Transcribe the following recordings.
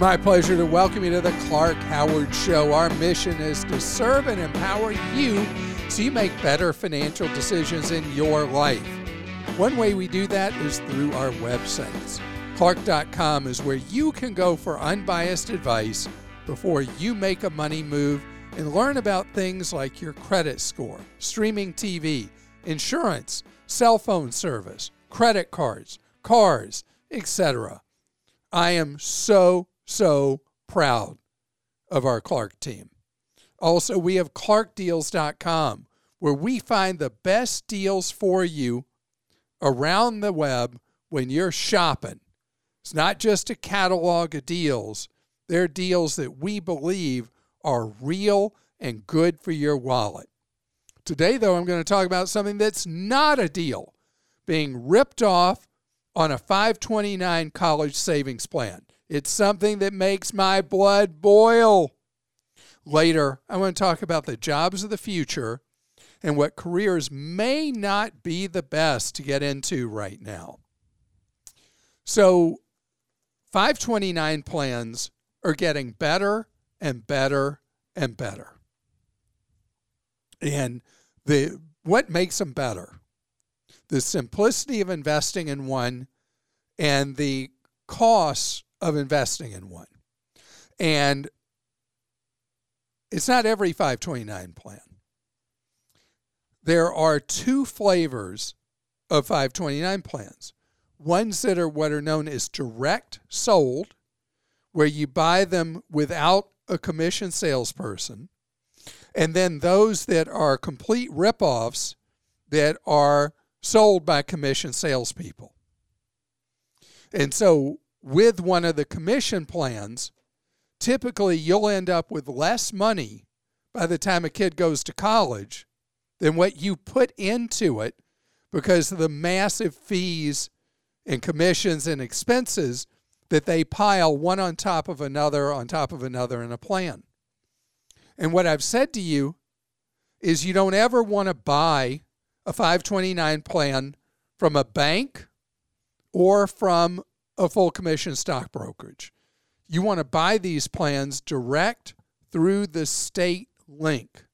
My pleasure to welcome you to the Clark Howard Show. Our mission is to serve and empower you so you make better financial decisions in your life. One way we do that is through our websites. Clark.com is where you can go for unbiased advice before you make a money move and learn about things like your credit score, streaming TV, insurance, cell phone service, credit cards, cars, etc. I am so, so proud of our Clark team. Also, we have clarkdeals.com where we find the best deals for you around the web when you're shopping. It's not just a catalog of deals, they're deals that we believe are real and good for your wallet. Today, though, I'm going to talk about something that's not a deal being ripped off on a 529 college savings plan. It's something that makes my blood boil. Later, I want to talk about the jobs of the future and what careers may not be the best to get into right now. So, 529 plans are getting better and better and better. And the what makes them better? The simplicity of investing in one and the costs of investing in one. And it's not every 529 plan. There are two flavors of 529 plans. Ones that are what are known as direct sold, where you buy them without a commission salesperson, and then those that are complete ripoffs that are sold by commission salespeople. And so, with one of the commission plans, typically you'll end up with less money by the time a kid goes to college than what you put into it because of the massive fees and commissions and expenses that they pile one on top of another on top of another in a plan. And what I've said to you is you don't ever want to buy a 529 plan from a bank or from a full commission stock brokerage. You want to buy these plans direct through the state link.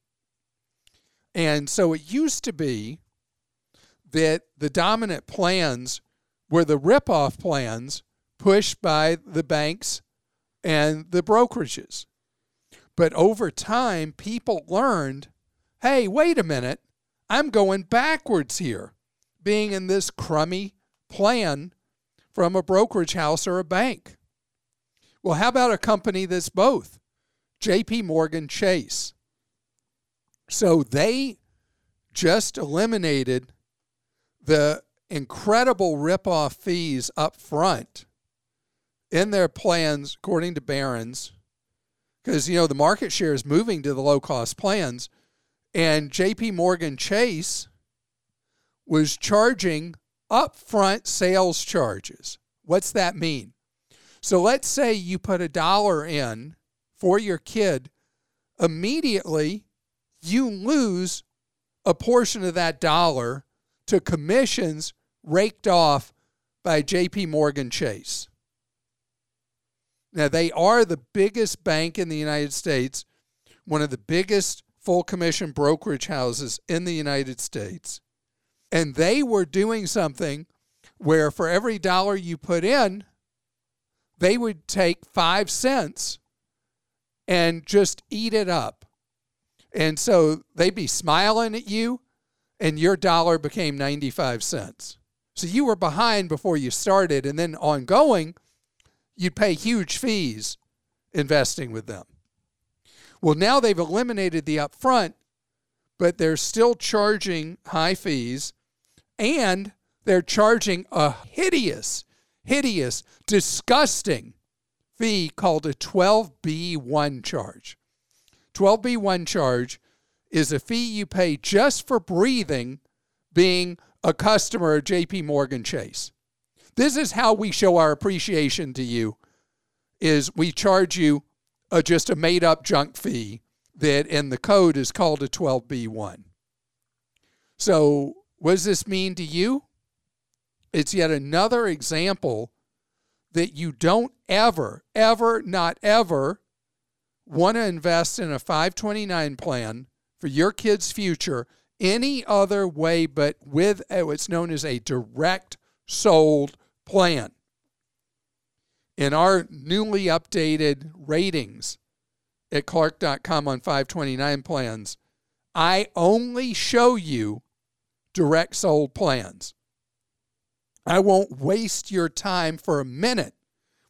And so it used to be that the dominant plans were the ripoff plans pushed by the banks and the brokerages. But over time, people learned hey, wait a minute, I'm going backwards here, being in this crummy plan from a brokerage house or a bank. Well, how about a company that's both? JP Morgan Chase. So they just eliminated the incredible ripoff fees up front in their plans, according to Barron's, because you know the market share is moving to the low cost plans, and J.P. Morgan Chase was charging upfront sales charges. What's that mean? So let's say you put a dollar in for your kid, immediately you lose a portion of that dollar to commissions raked off by JP Morgan Chase. Now, they are the biggest bank in the United States, one of the biggest full commission brokerage houses in the United States. And they were doing something where for every dollar you put in, they would take five cents and just eat it up. And so they'd be smiling at you, and your dollar became 95 cents. So you were behind before you started, and then ongoing, you'd pay huge fees investing with them. Well, now they've eliminated the upfront, but they're still charging high fees, and they're charging a hideous, hideous, disgusting fee called a 12B1 charge. 12B1 charge is a fee you pay just for breathing being a customer of JP Morgan Chase. This is how we show our appreciation to you is we charge you a, just a made up junk fee that in the code is called a 12B1. So, what does this mean to you? It's yet another example that you don't ever, ever, not ever want to invest in a 529 plan for your kid's future any other way but with what's known as a direct sold plan. In our newly updated ratings at Clark.com on 529 plans, I only show you direct sold plans. I won't waste your time for a minute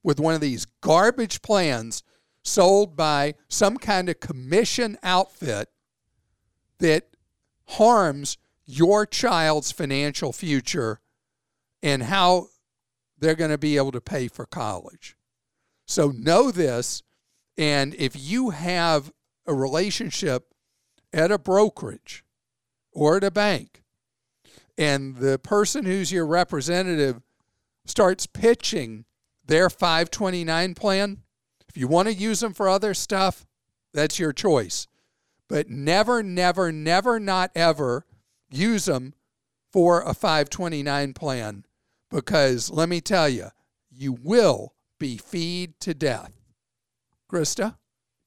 with one of these garbage plans sold by some kind of commission outfit that harms your child's financial future and how they're going to be able to pay for college. So know this. And if you have a relationship at a brokerage or at a bank, and the person who's your representative starts pitching their 529 plan, if you want to use them for other stuff, that's your choice. But never, never, never, not ever use them for a 529 plan because let me tell you, you will be feed to death. Christa?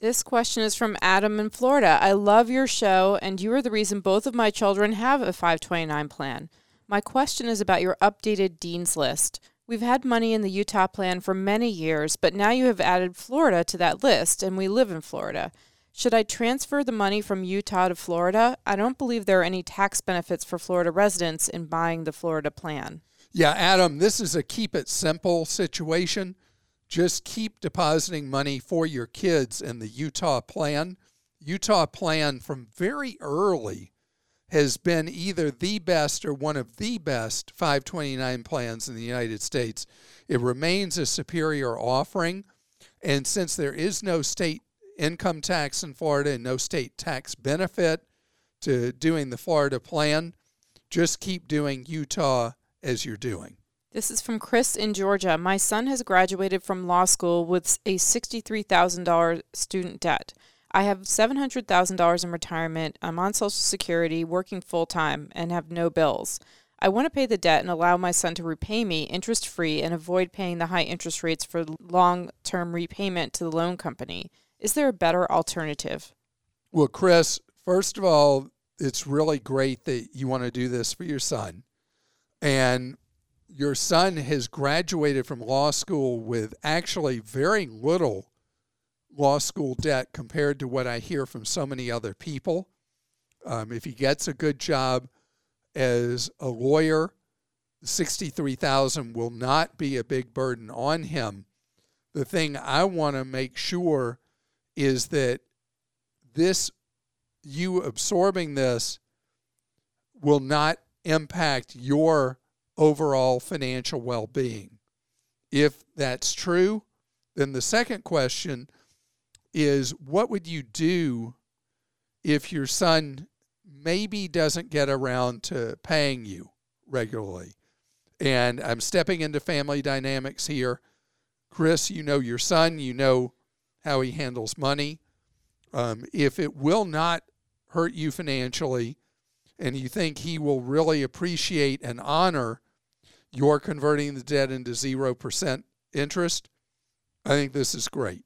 This question is from Adam in Florida. I love your show, and you are the reason both of my children have a 529 plan. My question is about your updated Dean's List. We've had money in the Utah plan for many years, but now you have added Florida to that list, and we live in Florida. Should I transfer the money from Utah to Florida? I don't believe there are any tax benefits for Florida residents in buying the Florida plan. Yeah, Adam, this is a keep it simple situation. Just keep depositing money for your kids in the Utah plan. Utah plan from very early has been either the best or one of the best 529 plans in the United States. It remains a superior offering. And since there is no state income tax in Florida and no state tax benefit to doing the Florida plan, just keep doing Utah as you're doing. This is from Chris in Georgia. My son has graduated from law school with a $63,000 student debt. I have $700,000 in retirement. I'm on Social Security, working full time, and have no bills. I want to pay the debt and allow my son to repay me interest free and avoid paying the high interest rates for long term repayment to the loan company. Is there a better alternative? Well, Chris, first of all, it's really great that you want to do this for your son and your son has graduated from law school with actually very little law school debt compared to what I hear from so many other people. Um, if he gets a good job as a lawyer, 63,000 will not be a big burden on him. The thing I want to make sure is that this you absorbing this will not impact your overall financial well being. If that's true, then the second question is what would you do if your son maybe doesn't get around to paying you regularly? And I'm stepping into family dynamics here. Chris, you know your son, you know how he handles money. Um, if it will not hurt you financially, and you think he will really appreciate and honor your converting the debt into 0% interest, I think this is great.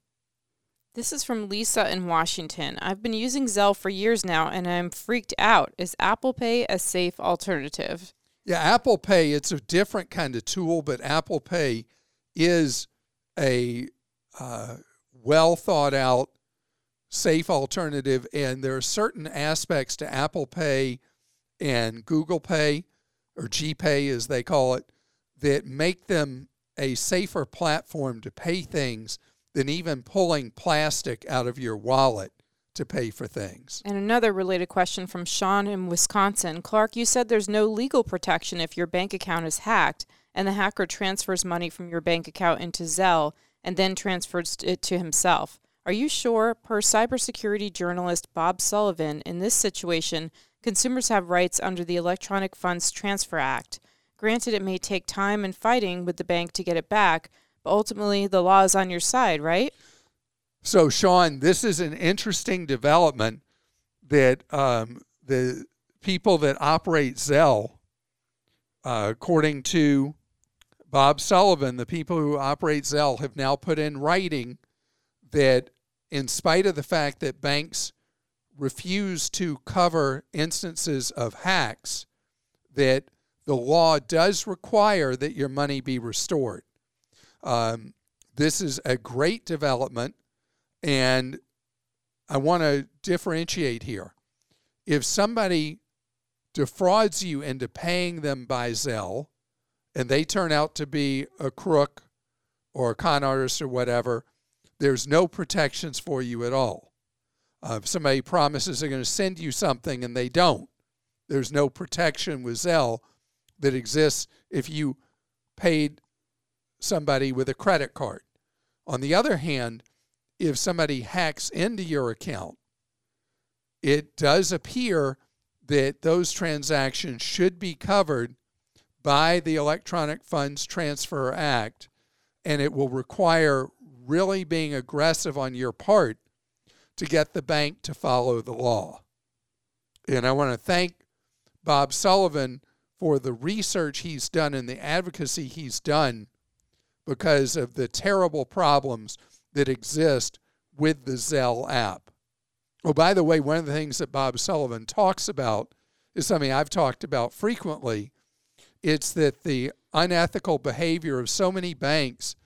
This is from Lisa in Washington. I've been using Zelle for years now and I'm freaked out. Is Apple Pay a safe alternative? Yeah, Apple Pay, it's a different kind of tool, but Apple Pay is a uh, well thought out, safe alternative. And there are certain aspects to Apple Pay and Google Pay, or GPay as they call it, that make them a safer platform to pay things than even pulling plastic out of your wallet to pay for things. And another related question from Sean in Wisconsin. Clark, you said there's no legal protection if your bank account is hacked and the hacker transfers money from your bank account into Zelle and then transfers it to himself. Are you sure, per cybersecurity journalist Bob Sullivan, in this situation, consumers have rights under the Electronic Funds Transfer Act? Granted, it may take time and fighting with the bank to get it back, but ultimately the law is on your side, right? So, Sean, this is an interesting development that um, the people that operate Zelle, uh, according to Bob Sullivan, the people who operate Zelle, have now put in writing that, in spite of the fact that banks refuse to cover instances of hacks, that the law does require that your money be restored. Um, this is a great development, and I want to differentiate here. If somebody defrauds you into paying them by Zelle, and they turn out to be a crook or a con artist or whatever, there's no protections for you at all. Uh, if somebody promises they're going to send you something and they don't, there's no protection with Zelle that exists if you paid somebody with a credit card. On the other hand, if somebody hacks into your account, it does appear that those transactions should be covered by the Electronic Funds Transfer Act, and it will require really being aggressive on your part to get the bank to follow the law. And I want to thank Bob Sullivan for the research he's done and the advocacy he's done because of the terrible problems that exist with the Zelle app. Oh, by the way, one of the things that Bob Sullivan talks about is something I've talked about frequently. It's that the unethical behavior of so many banks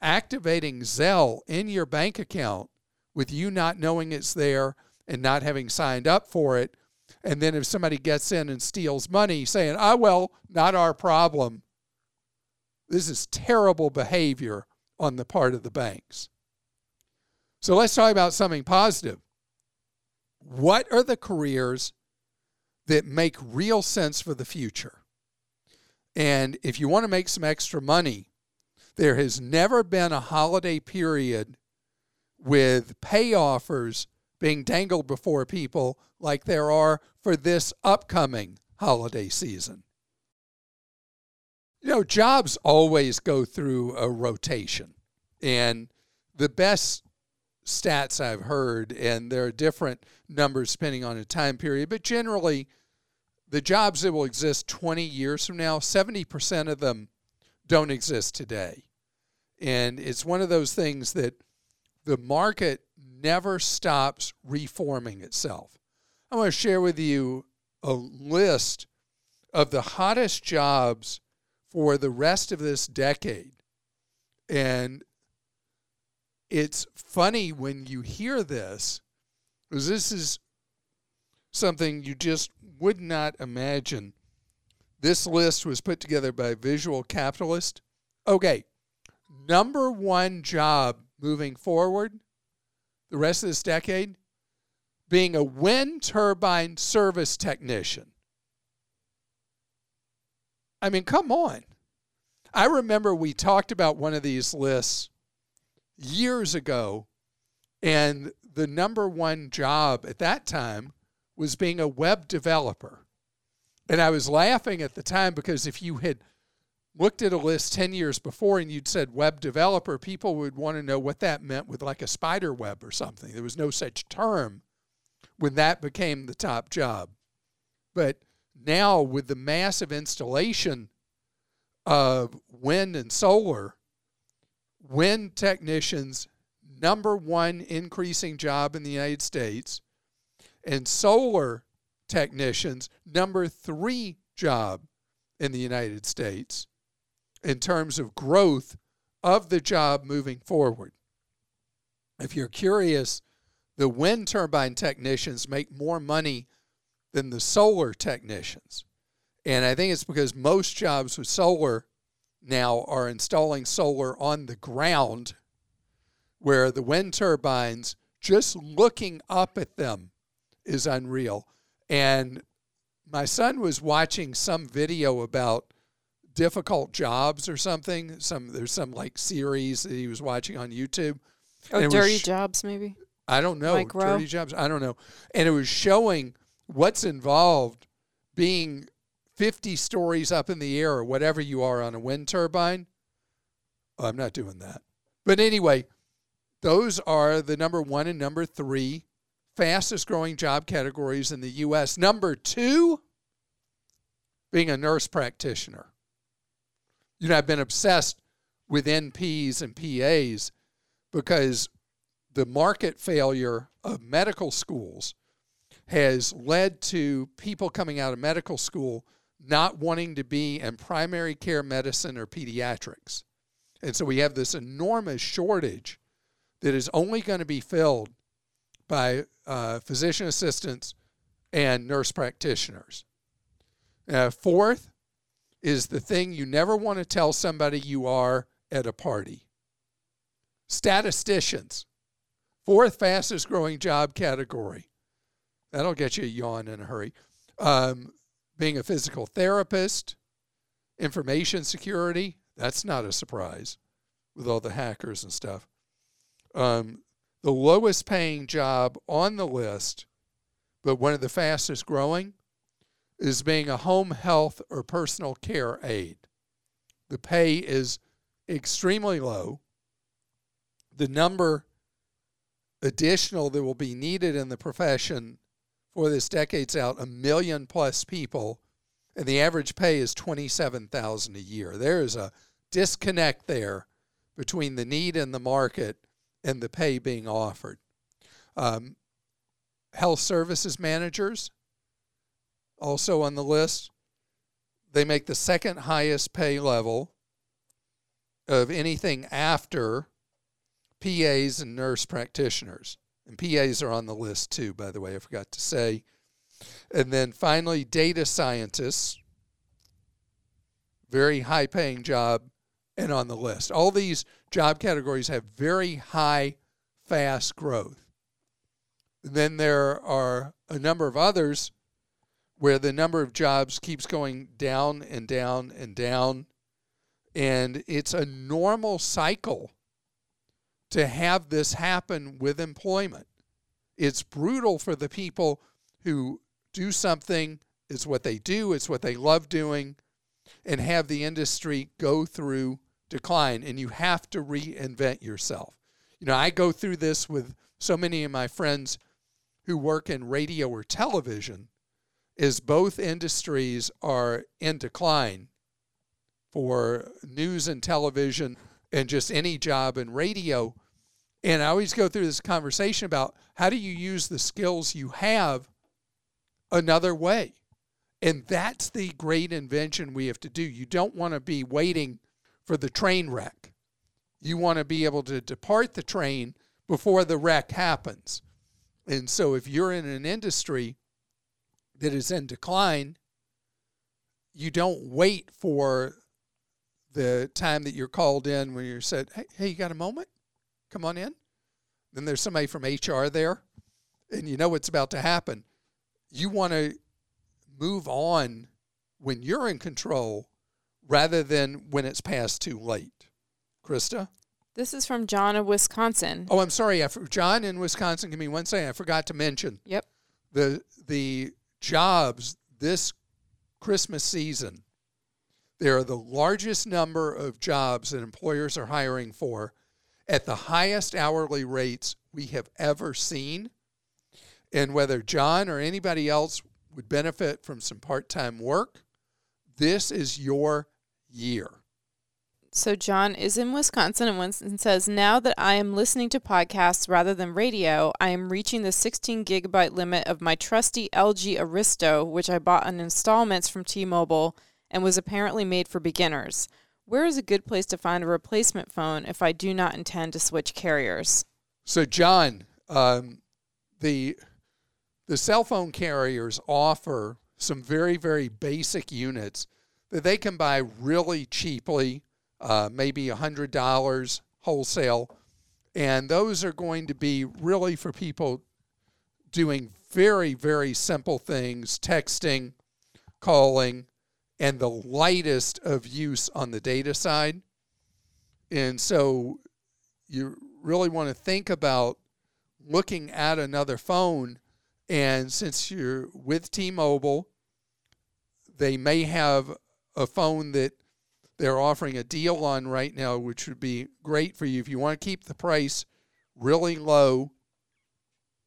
activating Zelle in your bank account with you not knowing it's there and not having signed up for it. And then if somebody gets in and steals money, saying, ah, well, not our problem. This is terrible behavior on the part of the banks. So let's talk about something positive. What are the careers that make real sense for the future? And if you want to make some extra money, there has never been a holiday period with pay offers being dangled before people like there are for this upcoming holiday season. You know, jobs always go through a rotation. And the best stats I've heard, and there are different numbers depending on a time period, but generally, the jobs that will exist 20 years from now, 70% of them don't exist today. And it's one of those things that the market never stops reforming itself. I want to share with you a list of the hottest jobs for the rest of this decade. And it's funny when you hear this, because this is something you just would not imagine. This list was put together by Visual Capitalist. Okay, number one job moving forward, the rest of this decade, being a wind turbine service technician. I mean, come on. I remember we talked about one of these lists years ago, and the number one job at that time was being a web developer. And I was laughing at the time because if you had looked at a list 10 years before and you'd said web developer, people would want to know what that meant with like a spider web or something. There was no such term when that became the top job. But now, with the massive installation of wind and solar, wind technicians, number one increasing job in the United States, and solar technicians, number three job in the United States in terms of growth of the job moving forward. If you're curious, the wind turbine technicians make more money than the solar technicians. And I think it's because most jobs with solar now are installing solar on the ground, where the wind turbines, just looking up at them is unreal. And my son was watching some video about difficult jobs or something. Some there's some like series that he was watching on YouTube. Oh, dirty jobs, maybe. I don't know. dirty jobs. I don't know. And it was showing what's involved being 50 stories up in the air or whatever you are on a wind turbine. Oh, I'm not doing that. But anyway, those are the number one and number three fastest growing job categories in the U.S. Number two, being a nurse practitioner. You know, I've been obsessed with NPs and PAs because the market failure of medical schools has led to people coming out of medical school not wanting to be in primary care medicine or pediatrics. And so we have this enormous shortage that is only going to be filled by uh, physician assistants and nurse practitioners. Uh, fourth is the thing you never want to tell somebody you are at a party statisticians. Fourth fastest growing job category. That'll get you a yawn in a hurry. Um, being a physical therapist, information security, that's not a surprise with all the hackers and stuff. Um, the lowest paying job on the list, but one of the fastest growing, is being a home health or personal care aide. The pay is extremely low. The number additional that will be needed in the profession for this decade's out a million plus people and the average pay is 27,000 a year. There is a disconnect there between the need in the market and the pay being offered. Um, health services managers also on the list. They make the second highest pay level of anything after PAs and nurse practitioners. And PAs are on the list too, by the way, I forgot to say. And then finally, data scientists, very high paying job and on the list. All these job categories have very high, fast growth. And then there are a number of others where the number of jobs keeps going down and down and down. And it's a normal cycle to have this happen with employment. It's brutal for the people who do something, it's what they do, it's what they love doing, and have the industry go through decline. And you have to reinvent yourself. You know, I go through this with so many of my friends who work in radio or television, is both industries are in decline for news and television and just any job in radio. And I always go through this conversation about how do you use the skills you have another way? And that's the great invention we have to do. You don't want to be waiting for the train wreck. You want to be able to depart the train before the wreck happens. And so if you're in an industry that is in decline, you don't wait for the time that you're called in when you're said, hey, hey, you got a moment? Come on in. Then there's somebody from HR there, and you know what's about to happen. You want to move on when you're in control rather than when it's past too late. Christa? This is from John of Wisconsin. Oh, I'm sorry. I, John in Wisconsin, give me one second. I forgot to mention. Yep. The, the jobs this Christmas season, there are the largest number of jobs that employers are hiring for at the highest hourly rates we have ever seen. And whether John or anybody else would benefit from some part time work, this is your year. So, John is in Wisconsin and says, Now that I am listening to podcasts rather than radio, I am reaching the 16 gigabyte limit of my trusty LG Aristo, which I bought in installments from T Mobile and was apparently made for beginners. Where is a good place to find a replacement phone if I do not intend to switch carriers? So, John, um, the the cell phone carriers offer some very, very basic units that they can buy really cheaply, uh, maybe $100 wholesale. And those are going to be really for people doing very, very simple things texting, calling, and the lightest of use on the data side. And so you really want to think about looking at another phone and since you're with T Mobile, they may have a phone that they're offering a deal on right now, which would be great for you. If you want to keep the price really low,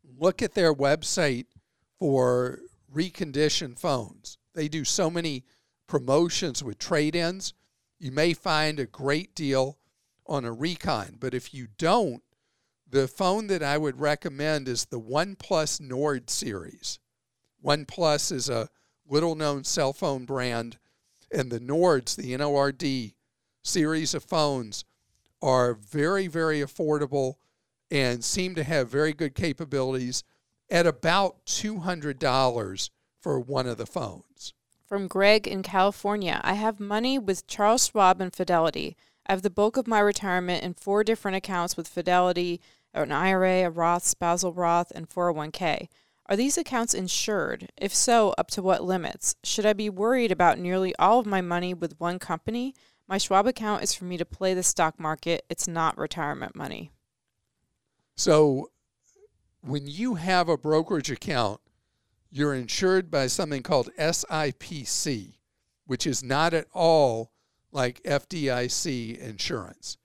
look at their website for reconditioned phones. They do so many promotions with trade ins. you may find a great deal on a Recon. But if you don't, the phone that I would recommend is the OnePlus Nord series. OnePlus is a little known cell phone brand, and the Nords, the NORD series of phones, are very, very affordable and seem to have very good capabilities at about $200 for one of the phones. From Greg in California, I have money with Charles Schwab and Fidelity. I have the bulk of my retirement in four different accounts with Fidelity, an IRA, a Roth, spousal Roth, and 401k. Are these accounts insured? If so, up to what limits? Should I be worried about nearly all of my money with one company? My Schwab account is for me to play the stock market, it's not retirement money. So, when you have a brokerage account, you're insured by something called SIPC, which is not at all like FDIC insurance.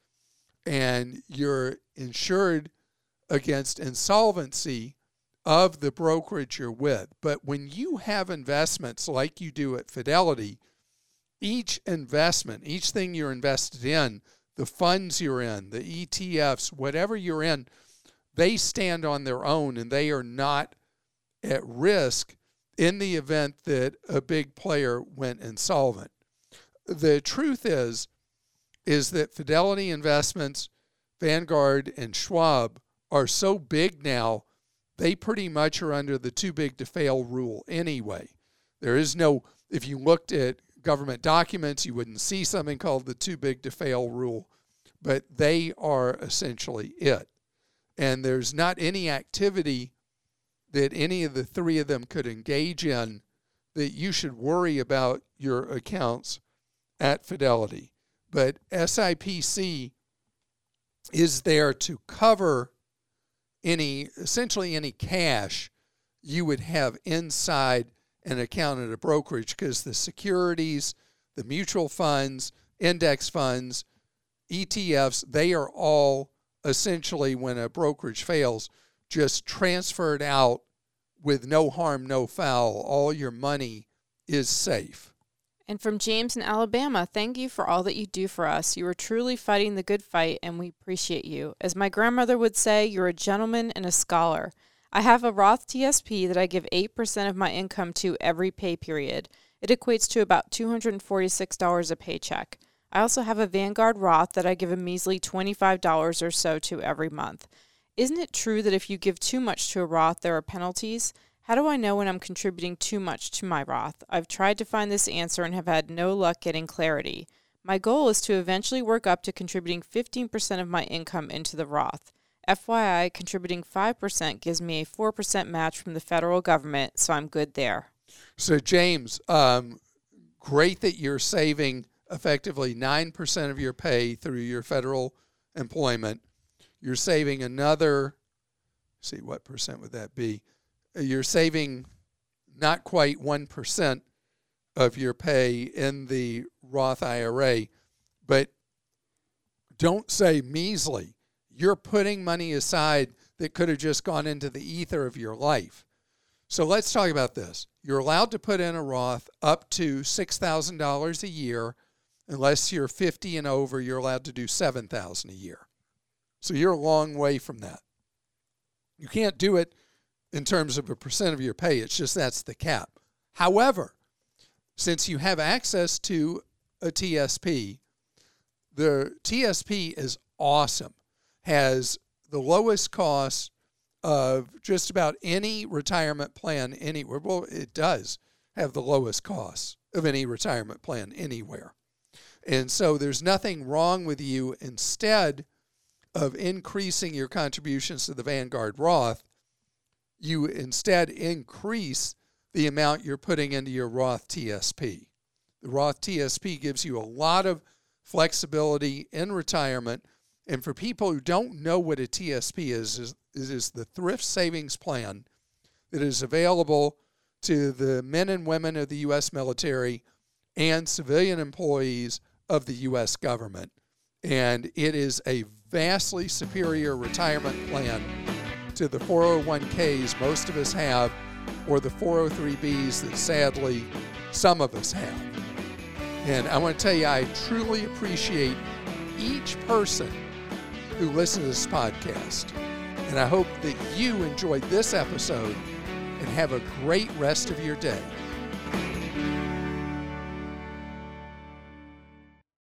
And you're insured against insolvency of the brokerage you're with. But when you have investments like you do at Fidelity, each investment, each thing you're invested in, the funds you're in, the ETFs, whatever you're in, they stand on their own and they are not at risk in the event that a big player went insolvent. The truth is is that Fidelity Investments, Vanguard and Schwab are so big now, they pretty much are under the too big to fail rule anyway. There is no if you looked at government documents, you wouldn't see something called the too big to fail rule, but they are essentially it. And there's not any activity that any of the three of them could engage in that you should worry about your accounts at Fidelity. But SIPC is there to cover any, essentially any cash you would have inside an account at a brokerage because the securities, the mutual funds, index funds, ETFs, they are all essentially, when a brokerage fails, just transferred out with no harm, no foul. All your money is safe. And from James in Alabama, thank you for all that you do for us. You are truly fighting the good fight, and we appreciate you. As my grandmother would say, you're a gentleman and a scholar. I have a Roth TSP that I give 8% of my income to every pay period. It equates to about $246 a paycheck. I also have a Vanguard Roth that I give a measly $25 or so to every month. Isn't it true that if you give too much to a Roth, there are penalties? How do I know when I'm contributing too much to my Roth? I've tried to find this answer and have had no luck getting clarity. My goal is to eventually work up to contributing 15% of my income into the Roth. FYI, contributing 5% gives me a 4% match from the federal government, so I'm good there. So, James, um, great that you're saving effectively 9% of your pay through your federal employment you're saving another, see, what percent would that be? You're saving not quite 1% of your pay in the Roth IRA, but don't say measly. You're putting money aside that could have just gone into the ether of your life. So let's talk about this. You're allowed to put in a Roth up to $6,000 a year. Unless you're 50 and over, you're allowed to do 7,000 a year. So you're a long way from that. You can't do it in terms of a percent of your pay. It's just that's the cap. However, since you have access to a TSP, the TSP is awesome, has the lowest cost of just about any retirement plan anywhere. Well, it does have the lowest cost of any retirement plan anywhere. And so there's nothing wrong with you instead of increasing your contributions to the Vanguard Roth, you instead increase the amount you're putting into your Roth TSP. The Roth TSP gives you a lot of flexibility in retirement. And for people who don't know what a TSP is, is, is the thrift savings plan that is available to the men and women of the U.S. military and civilian employees of the U.S. government. And it is a vastly superior retirement plan to the 401ks most of us have or the 403bs that sadly some of us have. And I want to tell you, I truly appreciate each person who listens to this podcast. And I hope that you enjoyed this episode and have a great rest of your day.